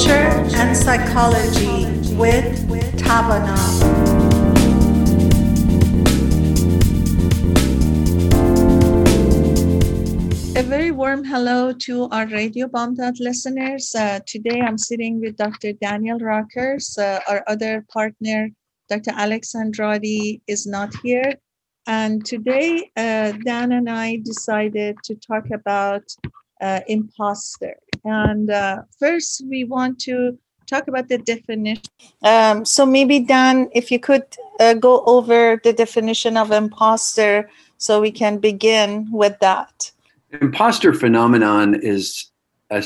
Culture and Psychology with Tavana. A very warm hello to our Radio Bamdad listeners. Uh, today I'm sitting with Dr. Daniel Rockers. Uh, our other partner, Dr. Alex Andrade, is not here. And today, uh, Dan and I decided to talk about uh, imposter. And uh, first, we want to talk about the definition. Um, so maybe Dan, if you could uh, go over the definition of imposter, so we can begin with that. Imposter phenomenon is a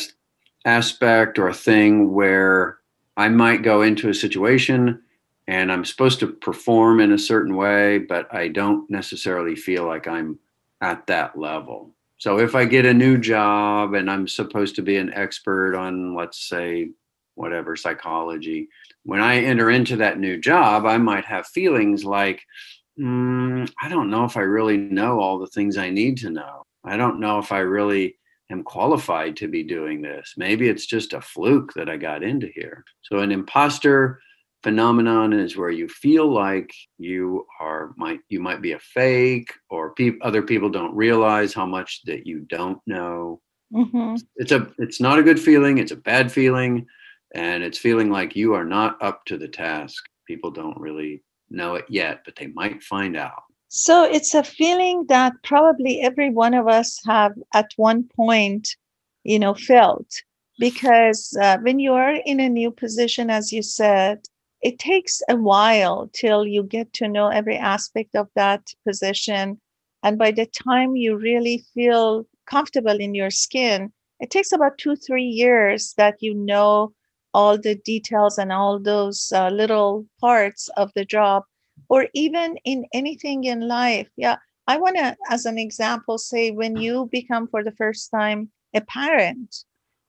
aspect or a thing where I might go into a situation and I'm supposed to perform in a certain way, but I don't necessarily feel like I'm at that level. So if I get a new job and I'm supposed to be an expert on, let's say, whatever psychology, when I enter into that new job, I might have feelings like, mm, I don't know if I really know all the things I need to know. I don't know if I really am qualified to be doing this. Maybe it's just a fluke that I got into here. So an imposter phenomenon is where you feel like you are might you might be a fake or pe- other people don't realize how much that you don't know. Mm-hmm. it's a it's not a good feeling it's a bad feeling and it's feeling like you are not up to the task. People don't really know it yet but they might find out. So it's a feeling that probably every one of us have at one point you know felt because uh, when you are in a new position as you said it takes a while till you get to know every aspect of that position. And by the time you really feel comfortable in your skin, it takes about two, three years that you know all the details and all those uh, little parts of the job, or even in anything in life. Yeah, I want to, as an example, say when you become for the first time a parent,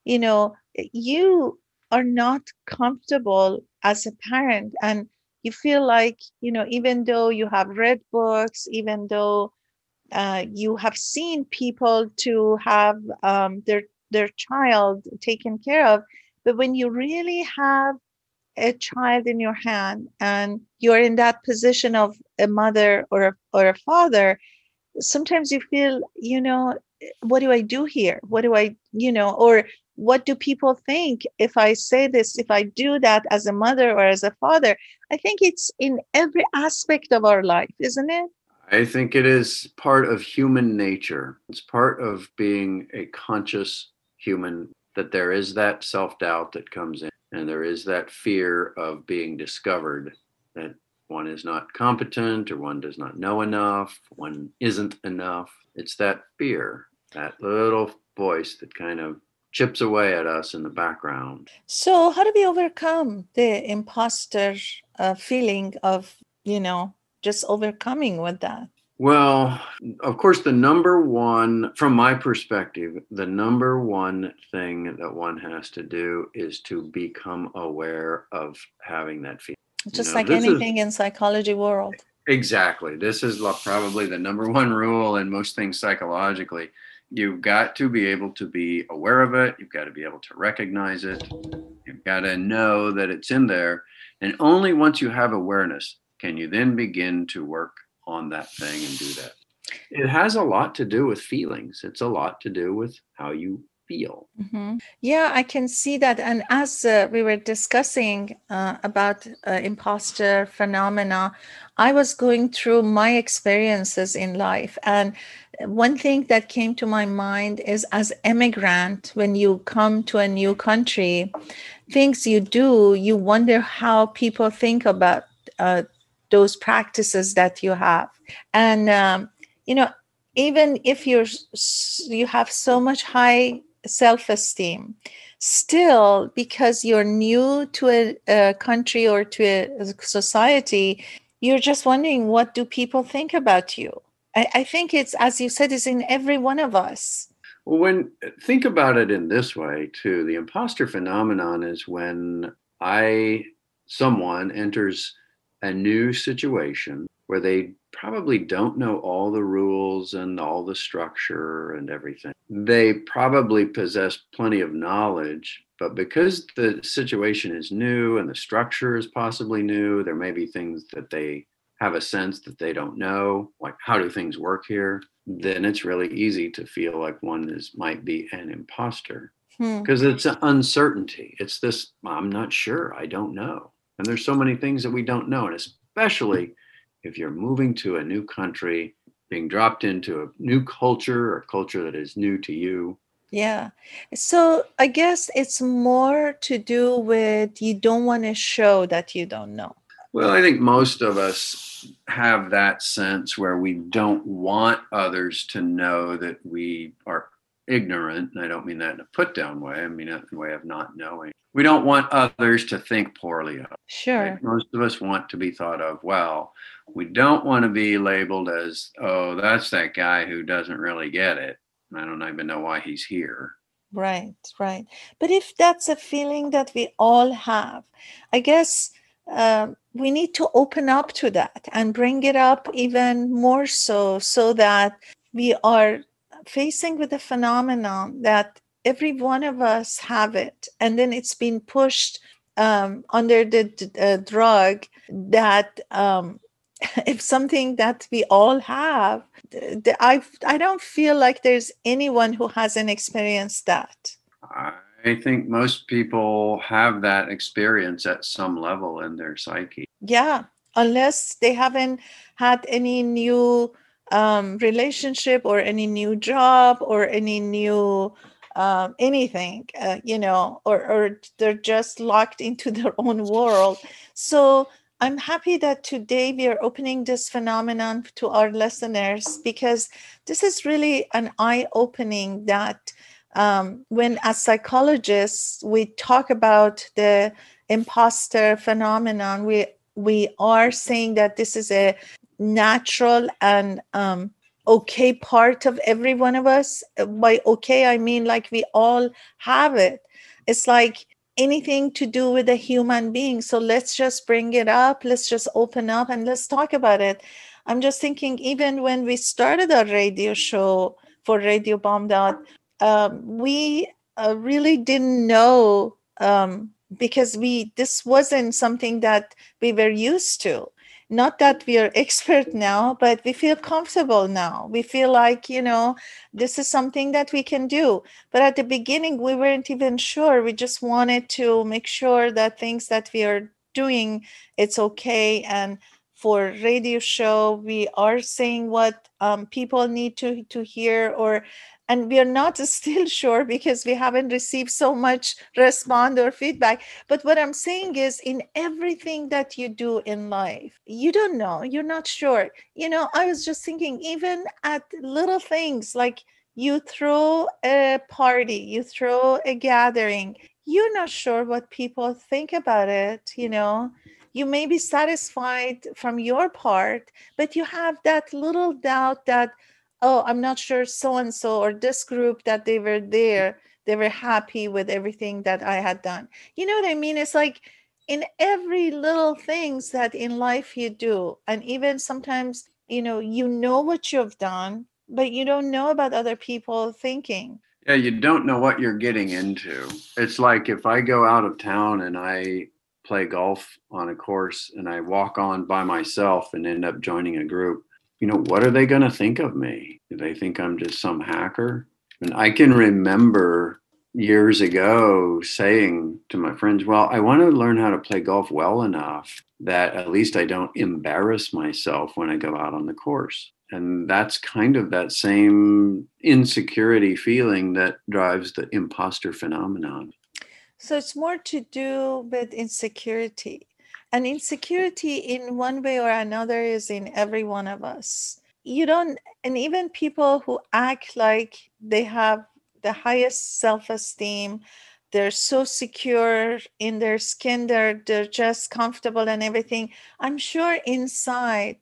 you know, you are not comfortable as a parent. And you feel like you know even though you have read books even though uh, you have seen people to have um, their their child taken care of but when you really have a child in your hand and you're in that position of a mother or a, or a father sometimes you feel you know what do i do here? What do i you know or what do people think if I say this, if I do that as a mother or as a father? I think it's in every aspect of our life, isn't it? I think it is part of human nature. It's part of being a conscious human that there is that self doubt that comes in, and there is that fear of being discovered that one is not competent or one does not know enough, one isn't enough. It's that fear, that little voice that kind of chips away at us in the background. So, how do we overcome the imposter uh, feeling of, you know, just overcoming with that? Well, of course, the number one, from my perspective, the number one thing that one has to do is to become aware of having that feeling. Just you know, like anything is, in psychology world. Exactly. This is probably the number one rule in most things psychologically You've got to be able to be aware of it. You've got to be able to recognize it. You've got to know that it's in there. And only once you have awareness can you then begin to work on that thing and do that. It has a lot to do with feelings, it's a lot to do with how you feel. Mm-hmm. Yeah, I can see that. And as uh, we were discussing uh, about uh, imposter phenomena, I was going through my experiences in life. And one thing that came to my mind is as immigrant when you come to a new country things you do you wonder how people think about uh, those practices that you have and um, you know even if you're you have so much high self-esteem. Still because you're new to a, a country or to a society you're just wondering what do people think about you? I, I think it's, as you said, is in every one of us. Well, when think about it in this way too, the imposter phenomenon is when I someone enters a new situation where they probably don't know all the rules and all the structure and everything. They probably possess plenty of knowledge, But because the situation is new and the structure is possibly new, there may be things that they have a sense that they don't know, like how do things work here, then it's really easy to feel like one is might be an imposter because hmm. it's an uncertainty. It's this I'm not sure, I don't know. And there's so many things that we don't know, and especially if you're moving to a new country, being dropped into a new culture or culture that is new to you. Yeah. So I guess it's more to do with you don't want to show that you don't know. Well, I think most of us have that sense where we don't want others to know that we are ignorant. And I don't mean that in a put down way, I mean in a way of not knowing. We don't want others to think poorly of. Sure. Right? Most of us want to be thought of well. We don't want to be labeled as, oh, that's that guy who doesn't really get it. I don't even know why he's here. Right, right. But if that's a feeling that we all have, I guess uh, we need to open up to that and bring it up even more so so that we are facing with a phenomenon that every one of us have it and then it's been pushed um, under the uh, drug that um, if something that we all have the, I, I don't feel like there's anyone who hasn't experienced that I think most people have that experience at some level in their psyche. Yeah, unless they haven't had any new um, relationship or any new job or any new um, anything, uh, you know, or, or they're just locked into their own world. So I'm happy that today we are opening this phenomenon to our listeners because this is really an eye opening that um, when as psychologists we talk about the imposter phenomenon we we are saying that this is a natural and um, okay part of every one of us. By okay i mean like we all have it. It's like anything to do with a human being. So let's just bring it up. Let's just open up and let's talk about it. I'm just thinking even when we started our radio show for radio Bamdad, um, we uh, really didn't know um, because we this wasn't something that we were used to not that we are expert now but we feel comfortable now. We feel like you know this is something that we can do. But at the beginning we weren't even sure. We just wanted to make sure that things that we are doing it's okay. And for radio show we are saying what um, people need to to hear or and we are not still sure because we haven't received so much respond or feedback. But what i'm saying is in everything that you do in life you don't know you're not sure. You know i was just thinking even at little things like you throw a party you throw a gathering you're not sure what people think about it you know? You may be satisfied from your part but you have that little doubt that oh i'm not sure so and so or this group that they were there they were happy with everything that i had done. You know what i mean? It's like in every little things that in life you do and even sometimes you know you know what you've done but you don't know about other people thinking. Yeah you don't know what you're getting into. It's like if i go out of town and i play golf on a course and i walk on by myself and end up joining a group you know, what are they going to think of me? Do they think I'm just some hacker? And I can remember years ago saying to my friends, well, I want to learn how to play golf well enough that at least I don't embarrass myself when I go out on the course. And that's kind of that same insecurity feeling that drives the imposter phenomenon. So it's more to do with insecurity and insecurity in one way or another is in every one of us. You don't and even people who act like they have the highest self-esteem they're so secure in their skin they're they're just comfortable and everything i'm sure inside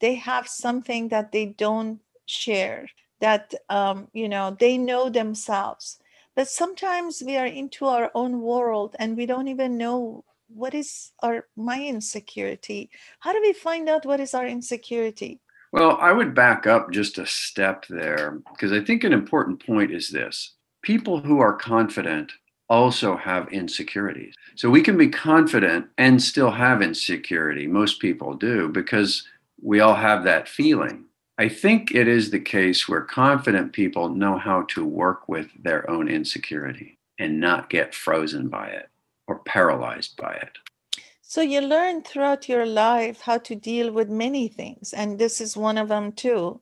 they have something that they don't share that um, you know they know themselves. But sometimes we are into our own world and we don't even know what is our my insecurity how do we find out what is our insecurity well i would back up just a step there because i think an important point is this people who are confident also have insecurities. So we can be confident and still have insecurity. Most people do because we all have that feeling. I think it is the case where confident people know how to work with their own insecurity and not get frozen by it or paralyzed by it. So you learn throughout your life how to deal with many things, and this is one of them too,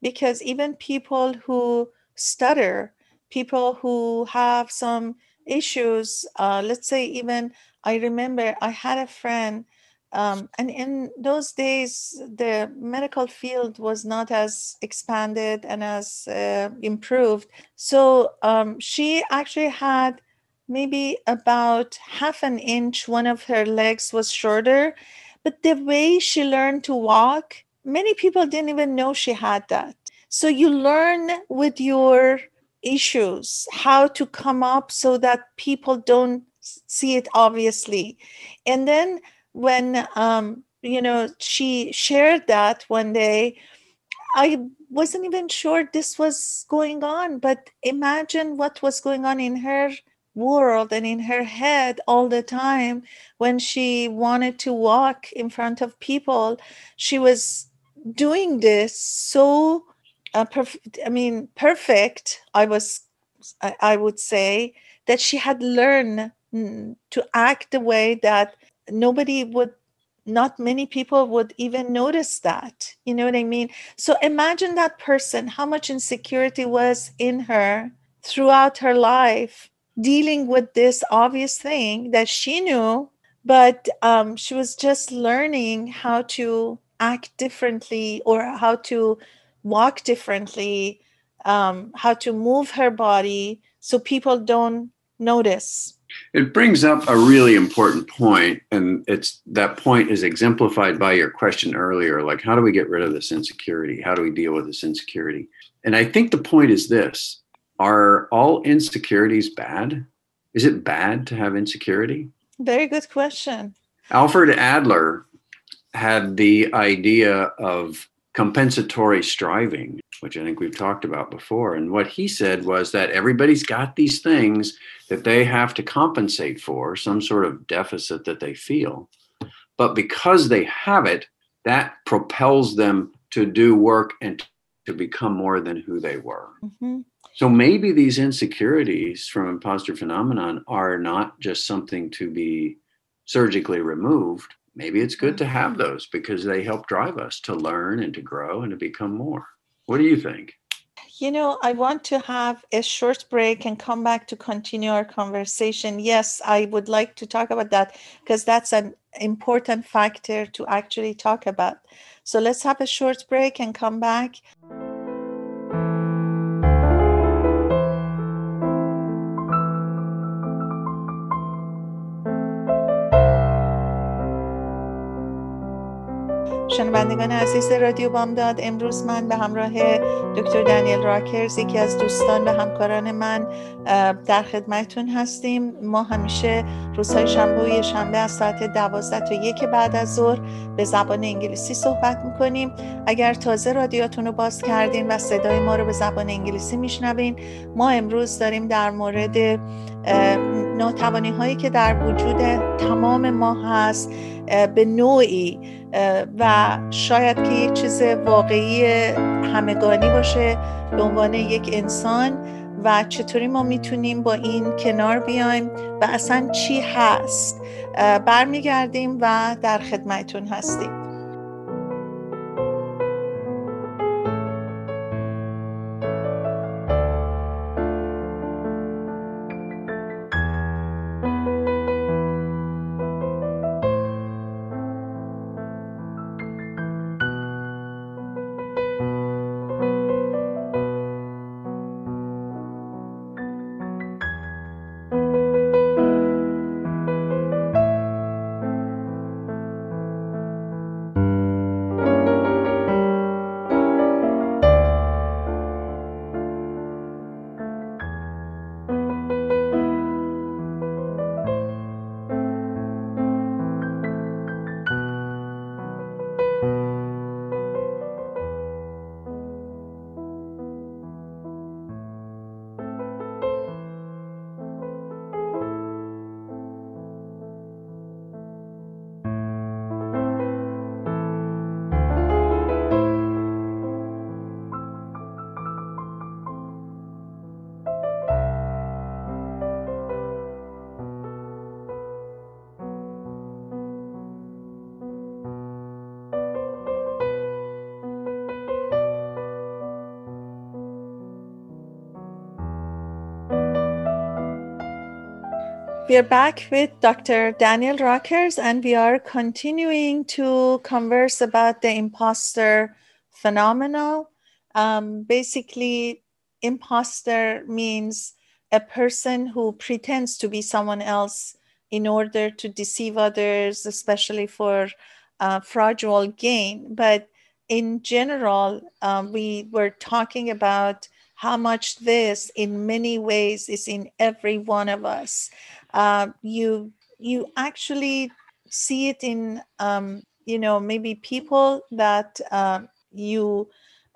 because even people who stutter, people who have some issues, uh, let's say even I remember I had a friend, um, and in those days the medical field was not as expanded and as uh, improved. So um, she actually had maybe about half an inch one of her legs was shorter but the way she learned to walk many people didn't even know she had that. So you learn with your issues how to come up so that people don't see it obviously. And then when um, you know she shared that one day i wasn't even sure this was going on but imagine what was going on in her world and in her head all the time when she wanted to walk in front of people she was doing this so uh, perf- i mean perfect i was I, I would say that she had learned to act the way that nobody would not many people would even notice that you know what i mean? So imagine that person how much insecurity was in her throughout her life dealing with this obvious thing that she knew, but um, she was just learning how to act differently or how to walk differently, um, how to move her body so people don't notice. It brings up a really important point, and it's that point is exemplified by your question earlier. Like, how do we get rid of this insecurity? How do we deal with this insecurity? And I think the point is this are all insecurities bad? Is it bad to have insecurity? Very good question. Alfred Adler had the idea of compensatory striving, which I think we've talked about before. And what he said was that everybody's got these things that they have to compensate for, some sort of deficit that they feel. But because they have it, that propels them to do work and to become more than who they were. Mm-hmm. So maybe these insecurities from imposter phenomenon are not just something to be surgically removed. Maybe it's good to have mm-hmm. those because they help drive us to learn and to grow and to become more. What do you think? You know, I want to have a short break and come back to continue our conversation. Yes, I would like to talk about that because that's an important factor to actually talk about. So let's have a short break and come back. شنوندگان عزیز رادیو بامداد امروز من به همراه دکتر دانیل راکرز یکی از دوستان و همکاران من در خدمتتون هستیم. ما همیشه روزهای شنبه و شنبه از ساعت دوازده تا یک بعد از ظهر به زبان انگلیسی صحبت می‌کنیم. اگر تازه رادیاتون رو باز کردین و صدای ما رو به زبان انگلیسی میشنوین ما امروز داریم در مورد ناتوانی هایی که در وجود تمام ما هست به نوعی و شاید که یک چیز واقعی همگانی باشه به عنوان یک انسان و چطوری ما می‌تونیم با این کنار بیایم و اصلا چی هست؟ برمیگردیم و در خدمتون هستیم. We are back with Dr. Daniel Rockers, and we are continuing to converse about the imposter phenomenon. Um, basically, imposter means a person who pretends to be someone else in order to deceive others, especially for uh, fraudulent gain. But in general, um, we were talking about how much this, in many ways, is in every one of us. Uh, you you actually see it in um, you know maybe people that uh, you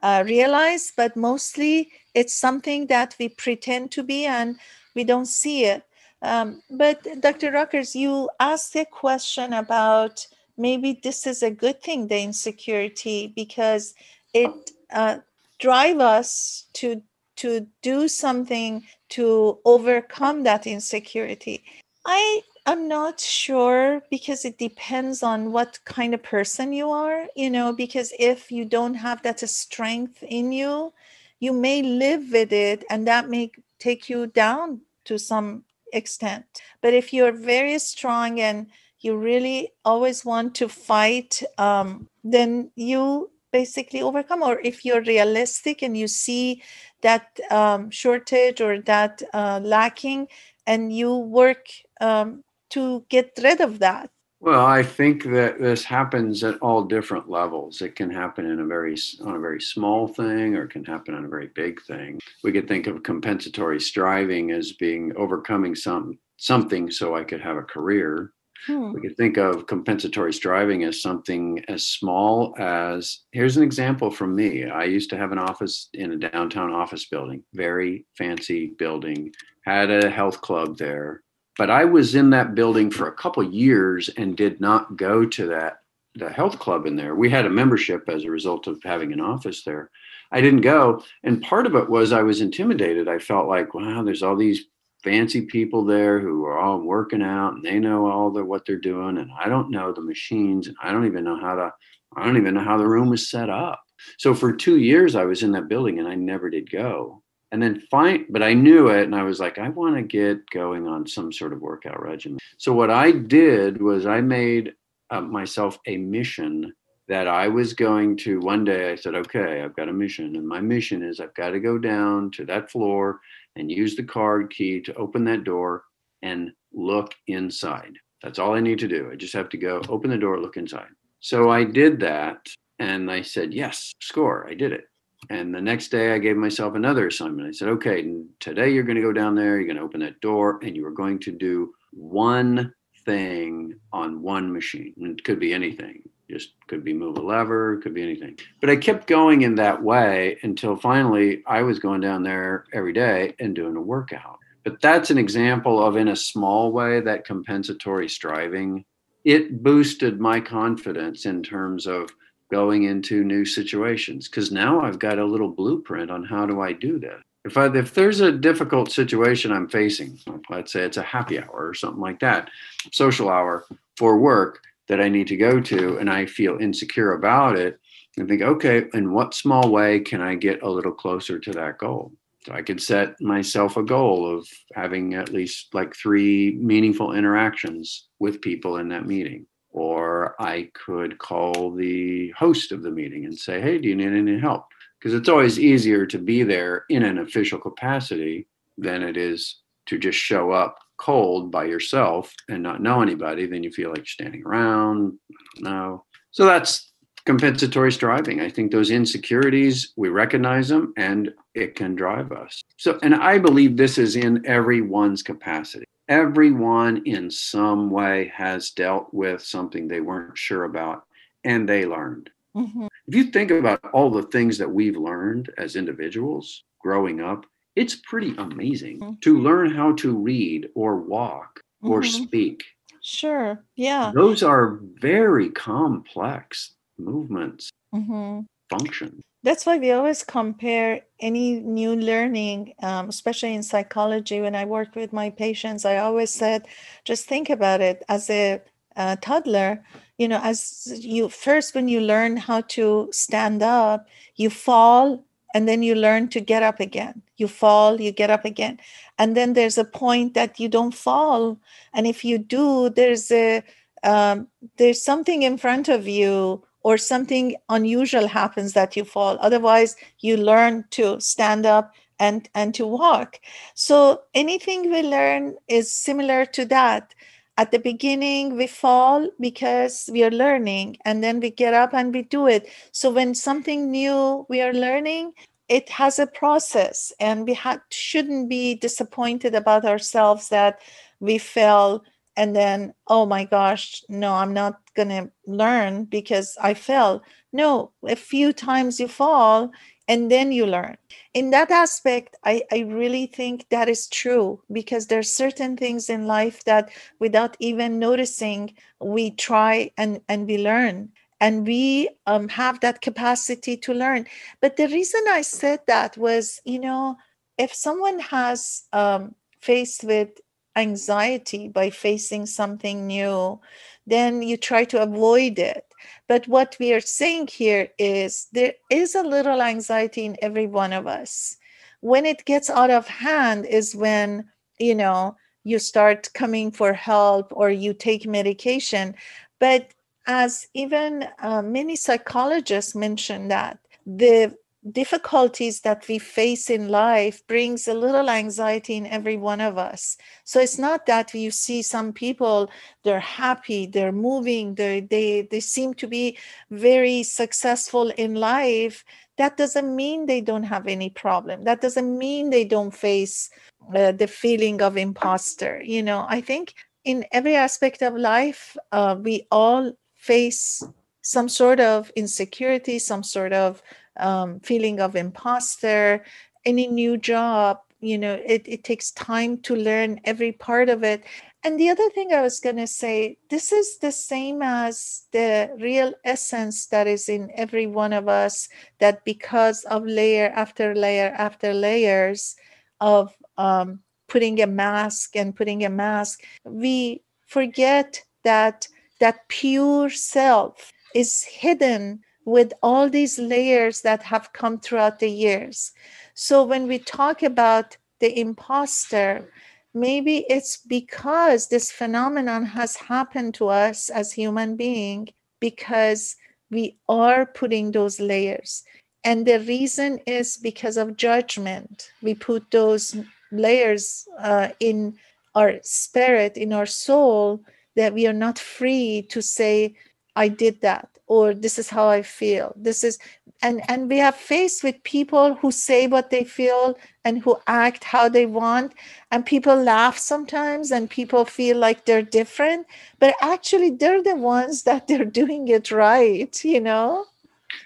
uh, realize, but mostly it's something that we pretend to be and we don't see it. Um, but Dr. Rockers, you asked a question about maybe this is a good thing, the insecurity, because it uh, drive us to to do something to overcome that insecurity. I am not sure because it depends on what kind of person you are, you know, because if you don't have that strength in you, you may live with it and that may take you down to some extent. But if you're very strong and you really always want to fight, um, then you basically overcome. Or if you're realistic and you see that um, shortage or that uh, lacking, and you work um, to get rid of that. Well, I think that this happens at all different levels. It can happen in a very on a very small thing, or it can happen on a very big thing. We could think of compensatory striving as being overcoming some something so I could have a career. Hmm. We could think of compensatory striving as something as small as here's an example from me. I used to have an office in a downtown office building, very fancy building, had a health club there. But I was in that building for a couple years and did not go to that the health club in there. We had a membership as a result of having an office there. I didn't go. And part of it was I was intimidated. I felt like, wow, there's all these fancy people there who are all working out and they know all the what they're doing and I don't know the machines and I don't even know how to I don't even know how the room is set up. So for 2 years I was in that building and I never did go. And then fine but I knew it and I was like I want to get going on some sort of workout regimen. So what I did was I made uh, myself a mission that I was going to one day I said okay I've got a mission and my mission is I've got to go down to that floor and use the card key to open that door and look inside. That's all I need to do. I just have to go open the door, look inside. So I did that and I said, yes, score. I did it. And the next day I gave myself another assignment. I said, okay, today you're going to go down there, you're going to open that door, and you are going to do one thing on one machine. And it could be anything just could be move a lever, could be anything. But I kept going in that way until finally I was going down there every day and doing a workout. But that's an example of, in a small way, that compensatory striving. It boosted my confidence in terms of going into new situations because now I've got a little blueprint on how do I do this. If I if there's a difficult situation I'm facing, let's say it's a happy hour or something like that, social hour for work, that I need to go to and I feel insecure about it and think, okay, in what small way can I get a little closer to that goal? So I could set myself a goal of having at least like three meaningful interactions with people in that meeting. Or I could call the host of the meeting and say, hey, do you need any help? Because it's always easier to be there in an official capacity than it is to just show up cold by yourself and not know anybody, then you feel like you're standing around. No. So that's compensatory striving. I think those insecurities, we recognize them and it can drive us. So, and I believe this is in everyone's capacity. Everyone in some way has dealt with something they weren't sure about and they learned. Mm-hmm. If you think about all the things that we've learned as individuals growing up, it's pretty amazing mm-hmm. to learn how to read or walk or mm-hmm. speak. Sure. Yeah. Those are very complex movements, mm-hmm. functions. That's why we always compare any new learning, um, especially in psychology. When I work with my patients, I always said, just think about it as a, a toddler. You know, as you first, when you learn how to stand up, you fall and then you learn to get up again. You fall, you get up again. And then there's a point that you don't fall. And if you do, there's a um, there's something in front of you or something unusual happens that you fall. Otherwise, you learn to stand up and and to walk. So anything we learn is similar to that. At the beginning, we fall because we are learning, and then we get up and we do it. So when something new we are learning, it has a process, and we ha- shouldn't be disappointed about ourselves that we fell and then oh my gosh no i'm not going to learn because i fell no a few times you fall and then you learn. In that aspect I, I really think that is true because there's certain things in life that without even noticing we try and and we learn. And we um, have that capacity to learn. But the reason i said that was you know if someone has um, faced with anxiety by facing something new, then you try to avoid it. But what we are saying here is there is a little anxiety in every one of us. When it gets out of hand, is when, you know, you start coming for help or you take medication. But as even uh, many psychologists mention that the difficulties that we face in life brings a little anxiety in every one of us. So it's not that you see some people they're happy they're moving they they they seem to be very successful in life. That doesn't mean they don't have any problem. That doesn't mean they don't face uh, the feeling of imposter. You know i think in every aspect of life uh, we all face some sort of insecurity some sort of um, feeling of imposter, any new job, you know, it, it takes time to learn every part of it. And the other thing I was going to say, this is the same as the real essence that is in every one of us, that because of layer after layer after layers of um, putting a mask and putting a mask, we forget that that pure self is hidden with all these layers that have come throughout the years. So when we talk about the imposter, maybe it's because this phenomenon has happened to us as human being because we are putting those layers. And the reason is because of judgment. We put those layers uh, in our spirit, in our soul, that we are not free to say, I did that or this is how i feel. This is and and we have faced with people who say what they feel and who act how they want and people laugh sometimes and people feel like they're different but actually they're the ones that they're doing it right you know?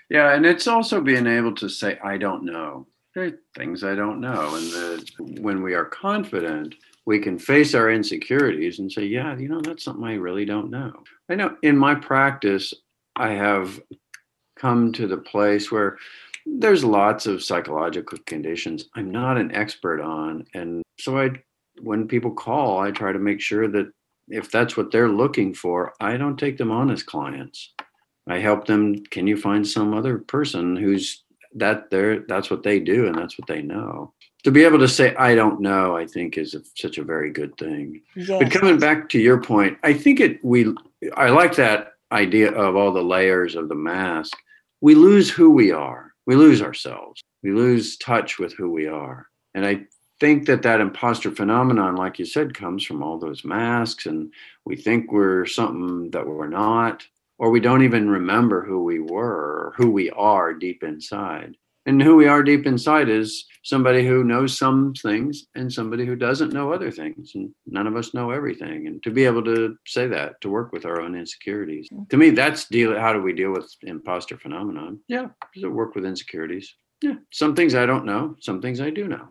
Yeah and it's also being able to say i don't know. There are things i don't know and the, when we are confident we can face our insecurities and say yeah you know that's something i really don't know. I know in my practice I have come to the place where there's lots of psychological conditions I'm not an expert on. And so I, when people call, I try to make sure that if that's what they're looking for, I don't take them on as clients. I help them. Can you find some other person who's that they're that's what they do and that's what they know. To be able to say I don't know, I think is a, such a very good thing. Yes. But coming back to your point, I think it we I like that idea of all the layers of the mask, we lose who we are. We lose ourselves. We lose touch with who we are. And I think that that imposter phenomenon, like you said, comes from all those masks, and we think we're something that we're not, or we don't even remember who we were or who we are deep inside and who we are deep inside is somebody who knows some things and somebody who doesn't know other things. And none of us know everything. And to be able to say that to work with our own insecurities. To me that's deal how do we deal with imposter phenomenon? Yeah. To work with insecurities. Yeah. Some things i don't know some things i do know.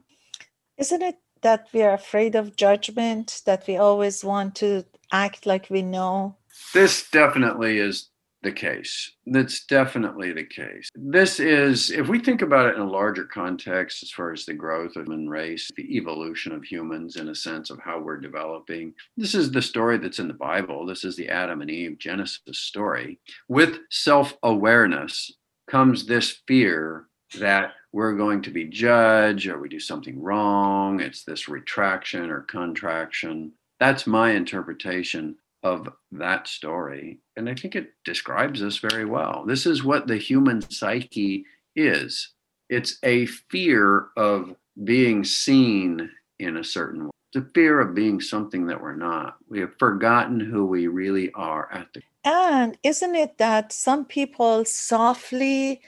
Isn't it that we are afraid of judgment that we always want to act like we know? This definitely is the case. That's definitely the case. This is, if we think about it in a larger context, as far as the growth of human race, the evolution of humans in a sense of how we're developing, this is the story that's in the Bible. This is the Adam and Eve Genesis story. With self awareness comes this fear that we're going to be judged or we do something wrong. It's this retraction or contraction. That's my interpretation of that story. And I think it describes us very well. This is what the human psyche is it's a fear of being seen in a certain way. The fear of being something that we're not. We have forgotten who we really are at the and isn't it that some people softly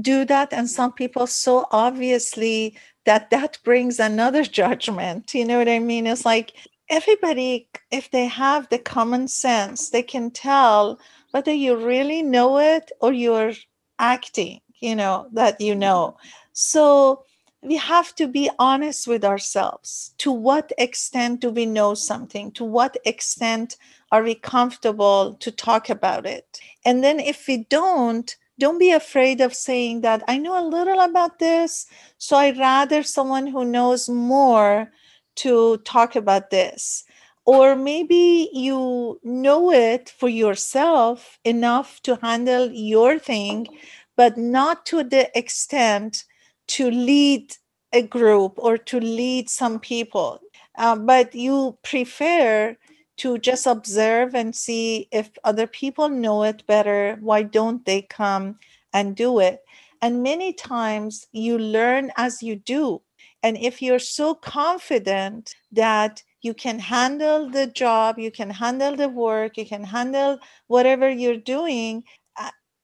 do that and some people so obviously that that brings another judgment you know what i mean it's like everybody if they have the common sense they can tell whether you really know it or you're acting you know that you mm-hmm. know. So we have to be honest with ourselves. To what extent do we know something? To what extent are we comfortable to talk about it? And then if we don't don't be afraid of saying that i know a little about this so i'd rather someone who knows more to talk about this or maybe you know it for yourself enough to handle your thing but not to the extent to lead a group or to lead some people uh, but you prefer to just observe and see if other people know it better. Why don't they come and do it? And many times you learn as you do. And if you're so confident that you can handle the job, you can handle the work, you can handle whatever you're doing,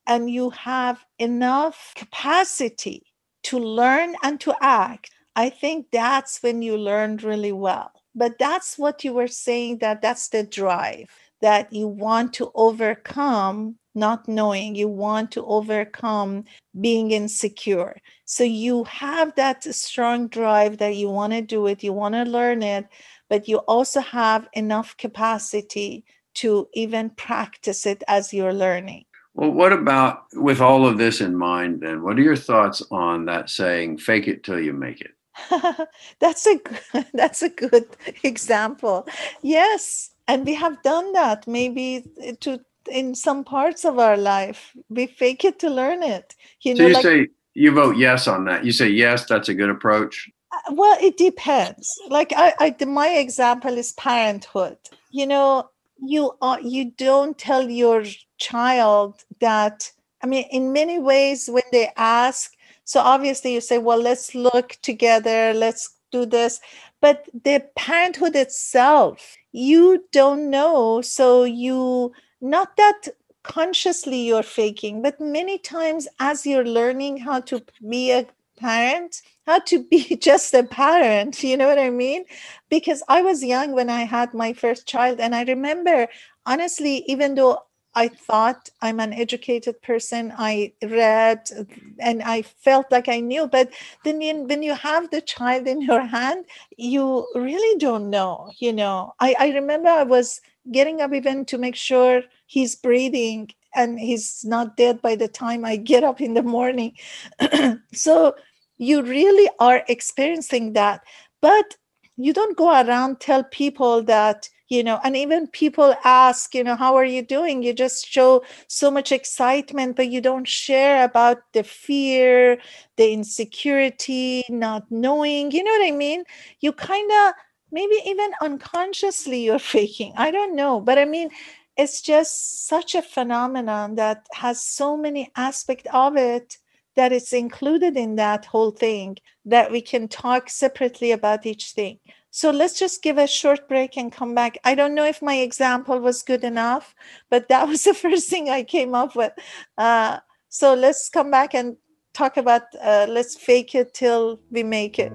and you have enough capacity to learn and to act, I think that's when you learn really well. But that's what you were saying that that's the drive that you want to overcome not knowing. You want to overcome being insecure. So you have that strong drive that you want to do it you want to learn it but you also have enough capacity to even practice it as you're learning. Well what about with all of this in mind then? What are your thoughts on that saying fake it till you make it that's a that's a good example. Yes and we have done that. Maybe uh, to in some parts of our life we fake it to learn it you so know you like, say you vote yes on that you say yes that's a good approach uh, well it depends like I, I my example is parenthood you know you are you don't tell your child that i mean in many ways when they ask so obviously you say, well, let's look together, let's do this. But the parenthood itself, you don't know. So you, not that consciously you're faking, but many times as you're learning how to be a parent, how to be just a parent, you know what I mean? Because I was young when I had my first child. And I remember, honestly, even though I thought I'm an educated person. I read and I felt like I knew. But then when you have the child in your hand, you really don't know. You know, I, I remember I was getting up even to make sure he's breathing and he's not dead by the time I get up in the morning. so you really are experiencing that. But you don't go around tell people that you know and even people ask you know how are you doing you just show so much excitement but you don't share about the fear the insecurity not knowing you know what i mean you kind of maybe even unconsciously you're faking i don't know but i mean it's just such a phenomenon that has so many aspects of it that it's included in that whole thing that we can talk separately about each thing so let's just give a short break and come back. I don't know if my example was good enough, but that was the first thing I came up with. Uh, so let's come back and talk about uh, let's fake it till we make it.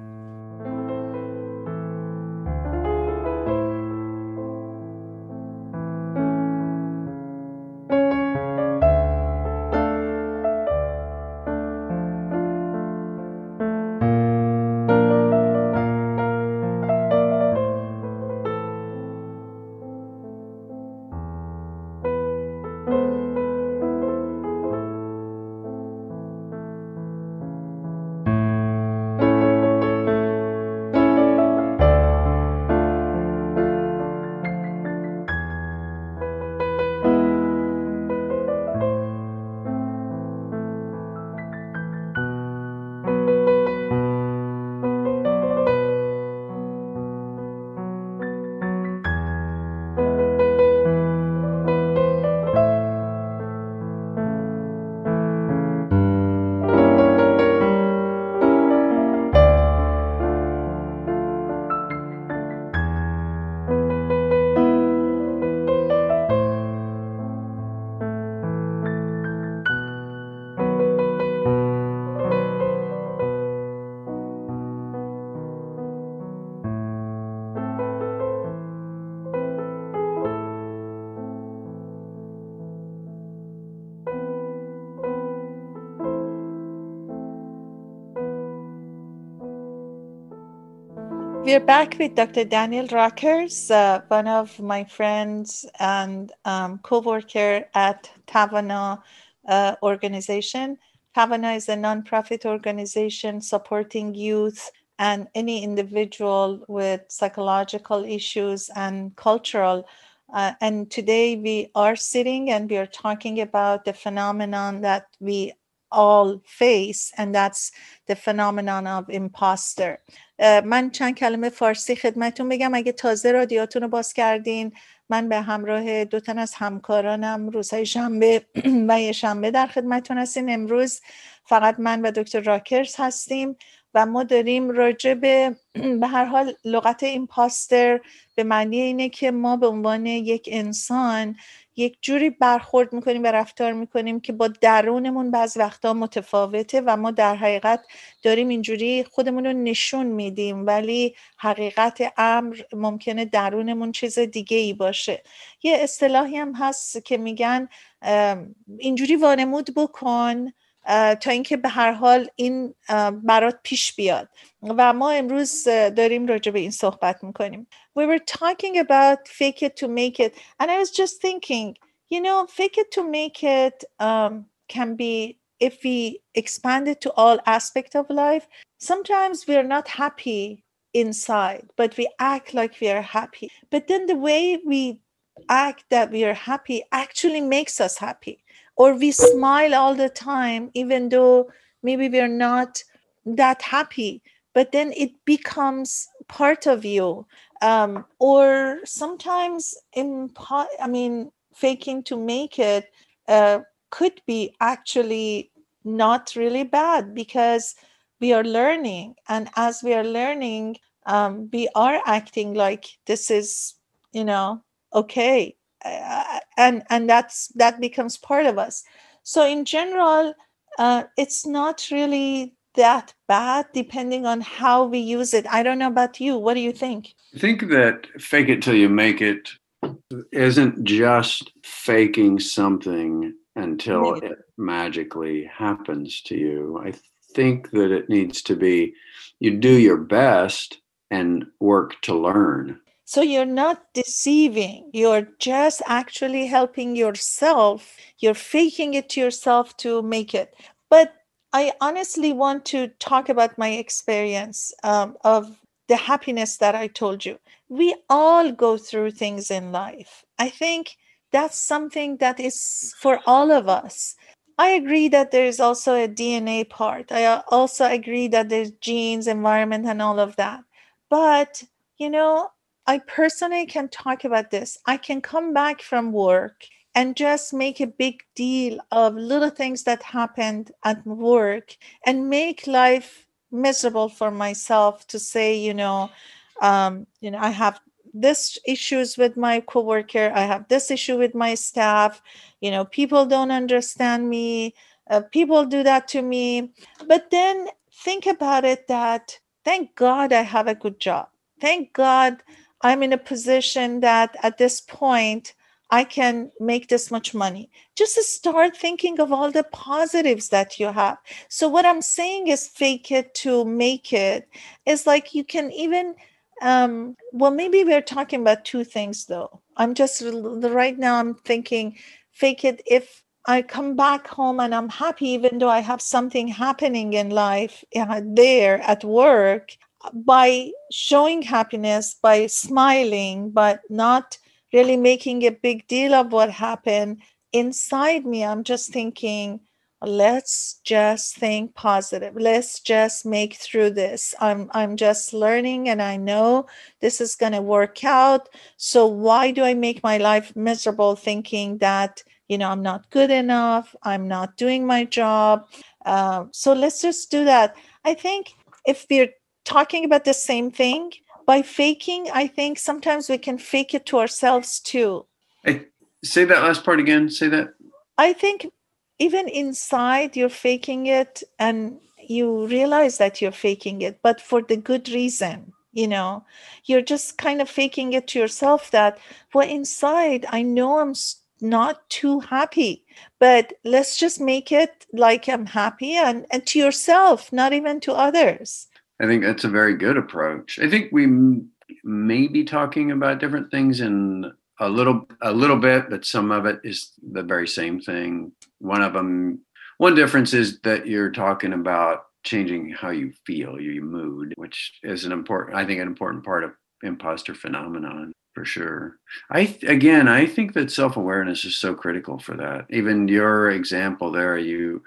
We're back with Dr. Daniel Rockers, uh, one of my friends and um, co-worker at Tavana uh, organization. Tavana is a nonprofit organization supporting youth and any individual with psychological issues and cultural. Uh, and today we are sitting and we are talking about the phenomenon that we all face and that's the phenomenon of imposter من چند کلمه فارسی خدمتون بگم. اگه تازه رادیاتون رو باز کردین من به همراه دو تن از همکارانم روزهای شنبه و یه شنبه در خدمتون هستیم. امروز فقط من و دکتر راکرز هستیم و ما داریم راجع به به هر حال لغت ایمپاستر به معنی اینه که ما به عنوان یک انسان یک جوری برخورد می‌کنیم و رفتار می‌کنیم که با درونمون بعض وقتا متفاوته و ما در حقیقت داریم اینجوری خودمون رو نشون میدیم. ولی حقیقت امر ممکنه درونمون چیز دیگه ای باشه. یه اصطلاحی هم هست که میگن اینجوری وانمود بکن تا اینکه به هر حال این برات پیش بیاد و ما امروز داریم راجع به این صحبت میکنیم we were talking about fake it to make it and i was just thinking you know fake it to make it um, can be if we expand it to all aspect of life sometimes we're not happy inside but we act like we are happy but then the way we act that we are happy actually makes us happy or we smile all the time even though maybe we're not that happy but then it becomes part of you. Um, or sometimes impo- i mean faking to make it uh, could be actually not really bad because we are learning. And as we are learning um, we are acting like this is you know okay and and that's that becomes part of us. So in general uh, it's not really that bad depending on how we use it. I don't know about you. What do you think? I think that fake it till you make it isn't just faking something until it magically happens to you. I think that it needs to be you do your best and work to learn so you're not deceiving, you're just actually helping yourself. You're faking it to yourself to make it. But I honestly want to talk about my experience um, of the happiness that I told you. We all go through things in life. I think that's something that is for all of us. I agree that there is also a DNA part. I also agree that there's genes, environment, and all of that. But, you know, I personally can talk about this. I can come back from work and just make a big deal of little things that happened at work and make life miserable for myself to say, you know, um, you know, I have this issues with my coworker, I have this issue with my staff, you know, people don't understand me, uh, people do that to me. But then think about it that thank God I have a good job. Thank God I'm in a position that at this point, I can make this much money. Just start thinking of all the positives that you have. So, what I'm saying is fake it to make it. Is like you can even, um, well, maybe we're talking about two things though. I'm just right now, I'm thinking fake it if I come back home and I'm happy, even though I have something happening in life uh, there at work by showing happiness, by smiling, but not really making a big deal of what happened, inside me, I'm just thinking, let's just think positive. Let's just make through this. I'm I'm just learning and I know this is going to work out. So why do I make my life miserable thinking that, you know, I'm not good enough, I'm not doing my job. Uh, so let's just do that. I think if we're talking about the same thing. By faking i think sometimes we can fake it to ourselves too. Hey, say that last part again say that. I think even inside you're faking it and you realize that you're faking it but for the good reason you know? You're just kind of faking it to yourself that well inside i know i'm not too happy but let's just make it like i'm happy and, and to yourself not even to others I think that's a very good approach. I think we m- may be talking about different things in a little a little bit, but some of it is the very same thing. One of them, one difference is that you're talking about changing how you feel, your mood, which is an important, I think, an important part of imposter phenomenon for sure. I again, I think that self awareness is so critical for that. Even your example there, you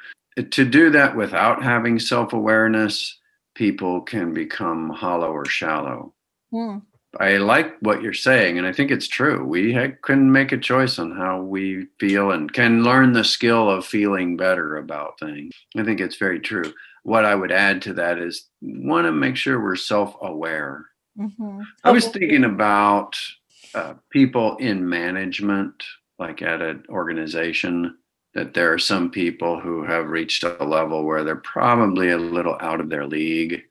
to do that without having self awareness, people can become hollow or shallow. Hmm. I like what you're saying, and I think it's true. We can make a choice on how we feel and can learn the skill of feeling better about things. I think it's very true. What I would add to that is want to make sure we're self aware. Mm-hmm. I was thinking about uh, people in management, like at an organization, that there are some people who have reached a level where they're probably a little out of their league.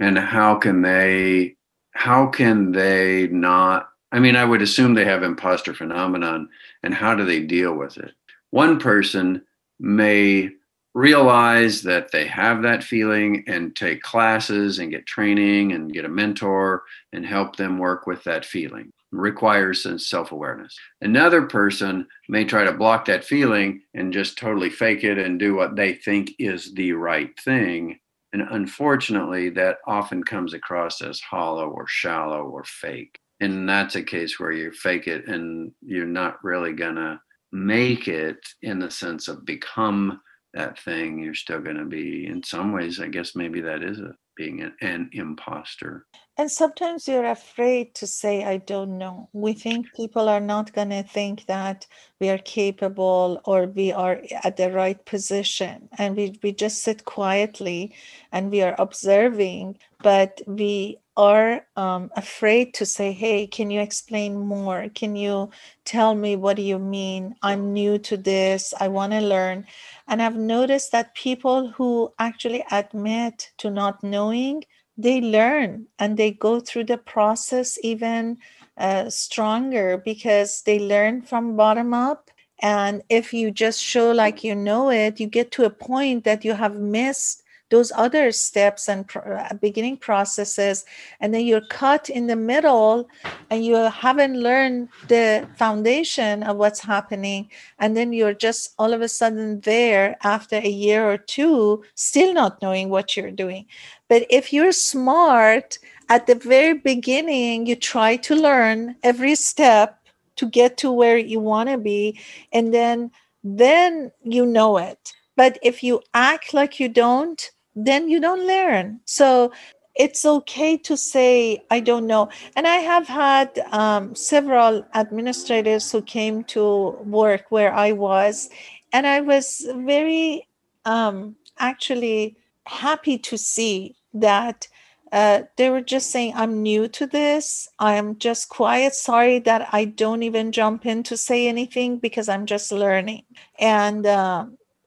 And how can they how can they not i mean i would assume they have imposter phenomenon and how do they deal with it one person may realize that they have that feeling and take classes and get training and get a mentor and help them work with that feeling requires some self-awareness another person may try to block that feeling and just totally fake it and do what they think is the right thing and unfortunately, that often comes across as hollow or shallow or fake. And that's a case where you fake it and you're not really going to make it in the sense of become that thing. You're still going to be, in some ways, I guess maybe that is a being an, an imposter. And sometimes you're afraid to say, I don't know. We think people are not going to think that we are capable or we are at the right position. And we, we just sit quietly and we are observing, but we are um, afraid to say, Hey, can you explain more? Can you tell me what do you mean? I'm new to this. I want to learn. And I've noticed that people who actually admit to not knowing, they learn and they go through the process even uh, stronger because they learn from bottom up. And if you just show like you know it, you get to a point that you have missed those other steps and uh, beginning processes and then you're cut in the middle and you haven't learned the foundation of what's happening and then you're just all of a sudden there after a year or two still not knowing what you're doing. But if you're smart at the very beginning you try to learn every step to get to where you want to be and then then you know it. But if you act like you don't then you don't learn. So it's okay to say, I don't know. And I have had um, several administrators who came to work where I was, and I was very um, actually happy to see that. Uh, they were just saying, I'm new to this. I'm just quiet. Sorry that I don't even jump in to say anything because I'm just learning. And uh,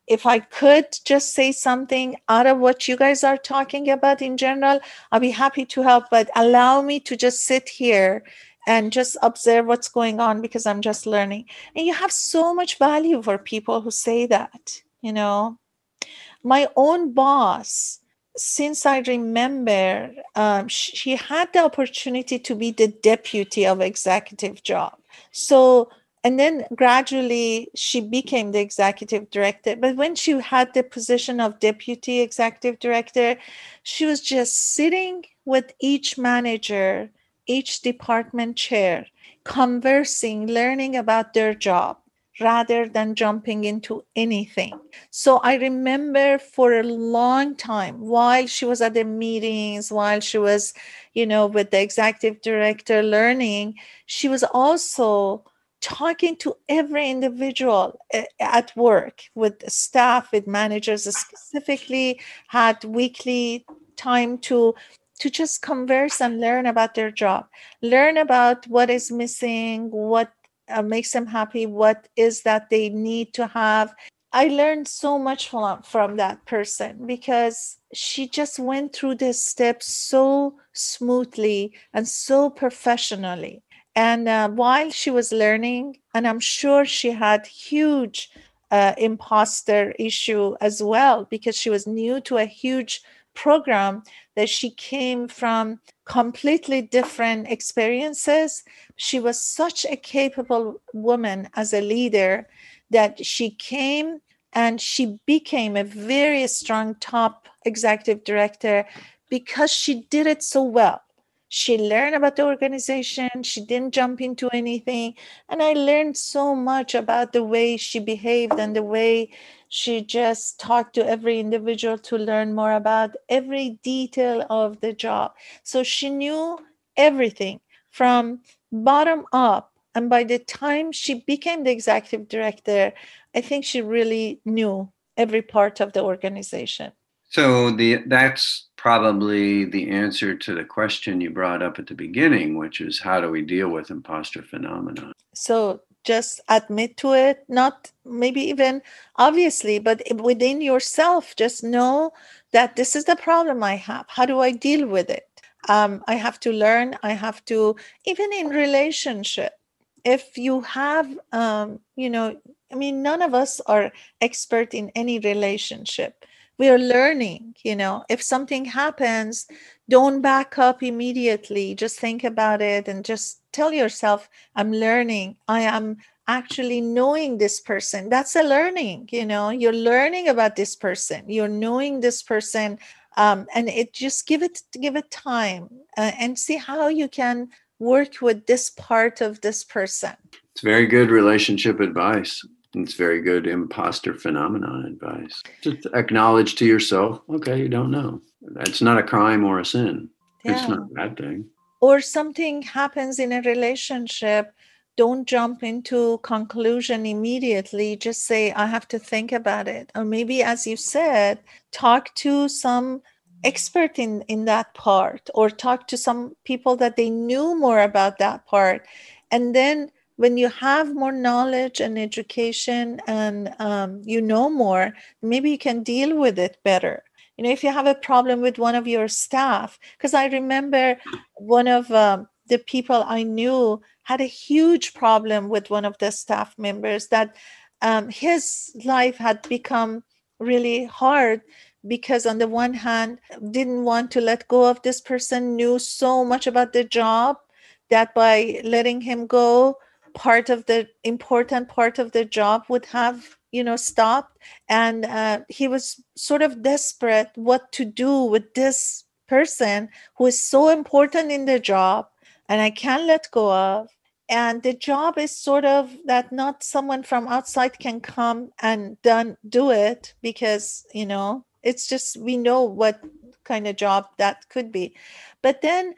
if I could just say something out of what you guys are talking about in general, I'll be happy to help. But allow me to just sit here and just observe what's going on because I'm just learning. And you have so much value for people who say that, you know. My own boss, since I remember, um, she had the opportunity to be the deputy of executive job. So and then gradually she became the executive director but when she had the position of deputy executive director she was just sitting with each manager each department chair conversing learning about their job rather than jumping into anything. So I remember for a long time while she was at the meetings, while she was, you know, with the executive director learning, she was also talking to every individual eh, at work with staff with managers specifically had weekly time to to just converse and learn about their job. Learn about what is missing what uh, makes them happy what is that they need to have. I learned so much from, from that person because she just went through this step so smoothly and so professionally and uh, while she was learning, and I'm sure she had huge uh, imposter issue as well because she was new to a huge program that she came from completely different experiences. She was such a capable woman as a leader that she came and she became a very strong top executive director because she did it so well. She learned about the organization, she didn't jump into anything. And I learned so much about the way she behaved and the way she just talked to every individual to learn more about every detail of the job. So she knew everything from bottom up. And by the time she became the executive director, I think she really knew every part of the organization. So the that's probably the answer to the question you brought up at the beginning, which is how do we deal with imposter phenomenon? So just admit to it, not maybe even obviously, but within yourself, just know that this is the problem I have. How do I deal with it? Um, I have to learn. I have to, even in relationship, if you have, um, you know, I mean, none of us are expert in any relationship. We are learning, you know, if something happens, don't back up immediately. Just think about it and just tell yourself, I'm learning. I am actually knowing this person. That's a learning, you know, you're learning about this person. You're knowing this person. Um, and it just give it give it time uh, and see how you can work with this part of this person. It's very good relationship advice. It's very good imposter phenomenon advice. Just acknowledge to yourself, okay, you don't know. That's not a crime or a sin. Yeah. It's not a bad thing. Or something happens in a relationship, don't jump into conclusion immediately. Just say, I have to think about it. Or maybe, as you said, talk to some expert in in that part or talk to some people that they knew more about that part and then when you have more knowledge and education and um, you know more maybe you can deal with it better. You know if you have a problem with one of your staff because i remember one of um, the people i knew had a huge problem with one of the staff members that um, his life had become really hard because on the one hand didn't want to let go of this person knew so much about the job that by letting him go part of the important part of the job would have you know stopped. And uh, he was sort of desperate what to do with this person who is so important in the job and i can't let go of. And the job is sort of that not someone from outside can come and done do it because you know it's just we know what kind of job that could be but then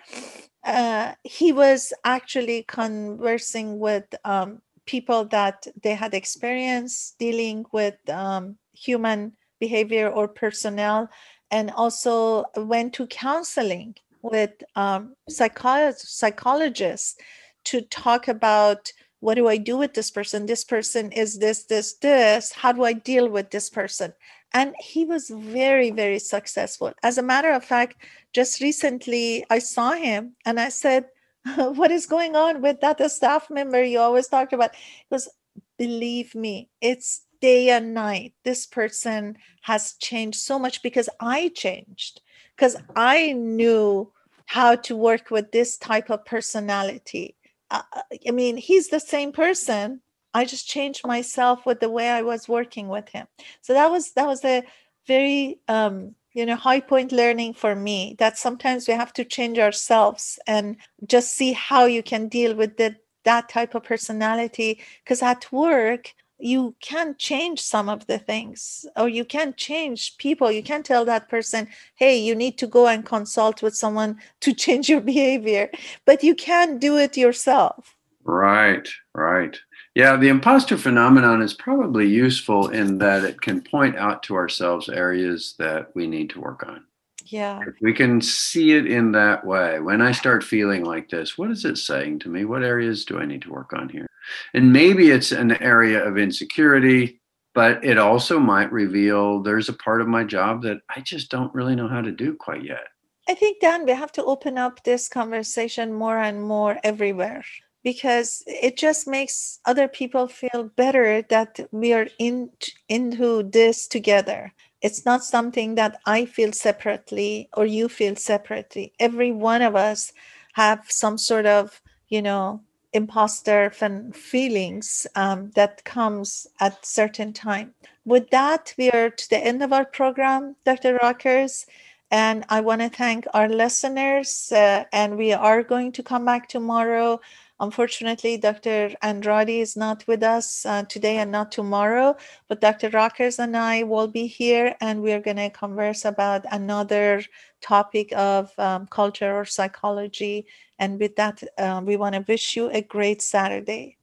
uh, he was actually conversing with um, people that they had experience dealing with um, human behavior or personnel and also went to counseling with um, psycholo- psychologists to talk about what do I do with this person? This person is this, this, this. How do I deal with this person? And he was very, very successful. As a matter of fact, just recently I saw him and I said, What is going on with that staff member you always talked about? Goes, Believe me, it's day and night. This person has changed so much because I changed, because I knew how to work with this type of personality. Uh, I mean, he's the same person, I just changed myself with the way I was working with him. So that was that was a very um, you know high point learning for me that sometimes we have to change ourselves and just see how you can deal with the, that type of personality. Because at work you can change some of the things or you can change people. You can tell that person hey you need to go and consult with someone to change your behavior but you can't do it yourself. Right right yeah, the imposter phenomenon is probably useful in that it can point out to ourselves areas that we need to work on. Yeah. If we can see it in that way. When I start feeling like this, what is it saying to me? What areas do I need to work on here? And maybe it's an area of insecurity, but it also might reveal there's a part of my job that I just don't really know how to do quite yet. I think, Dan, we have to open up this conversation more and more everywhere because it just makes other people feel better that we are in into this together it's not something that I feel separately or you feel separately. Every one of us have some sort of, you know, imposter and feelings um, that comes at certain time. With that, we are to the end of our program, Dr. Rockers. And I want to thank our listeners. Uh, and we are going to come back tomorrow Unfortunately, Dr. Andrade is not with us uh, today and not tomorrow, but Dr. Rockers and I will be here and we're going to converse about another topic of um, culture or psychology. And with that, uh, we want to wish you a great Saturday.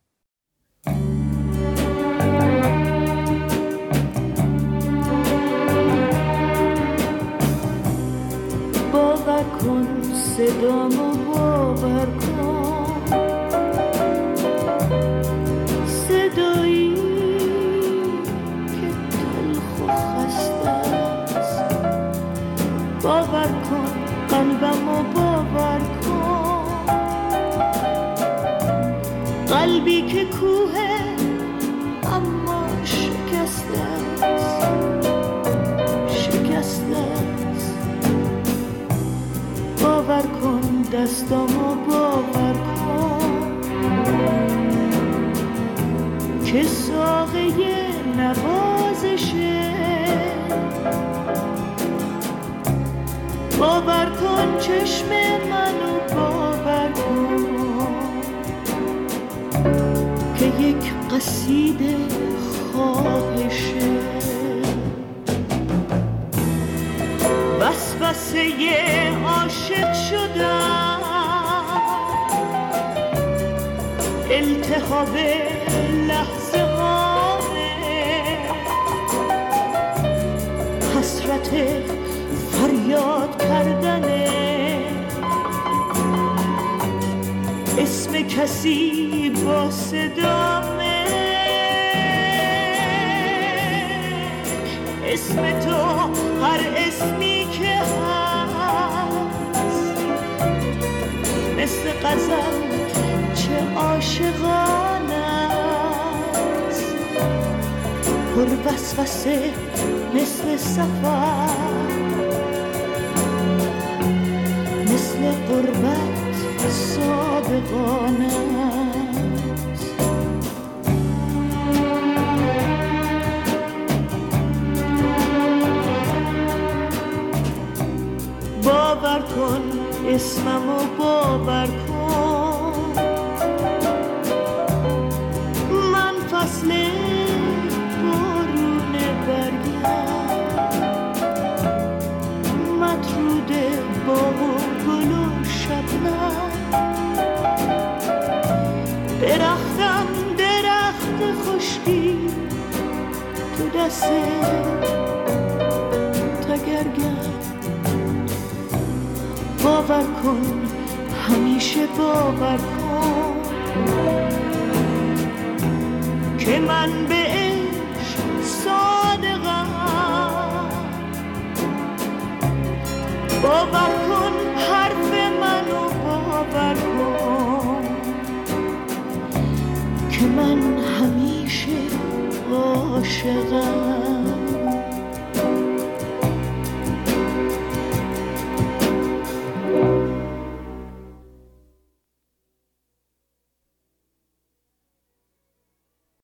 باور کن صدامو باور کن دستامو باور کن که ساقه نوازشه باور کن چشم منو باور کن که یک قصیده خواهشه. وسوسه عاشق شدم. التهاب لحظه حسرت فریاد کردنه. اسم کسی با صدامه؟ اسم تو هر اسمی که هست. مثل قزل چه عاشقانه است. پر وسوسه مثل سفر. مثل قربت صادقانه باور کن اسممو باور کن. من فصل بارون برگم. مطرود با شبنم. درختم درخت خشکی تو دست باور کن همیشه باور کن که من به عشق صادقم. باور کن حرف منو باور کن که من همیشه عاشقم.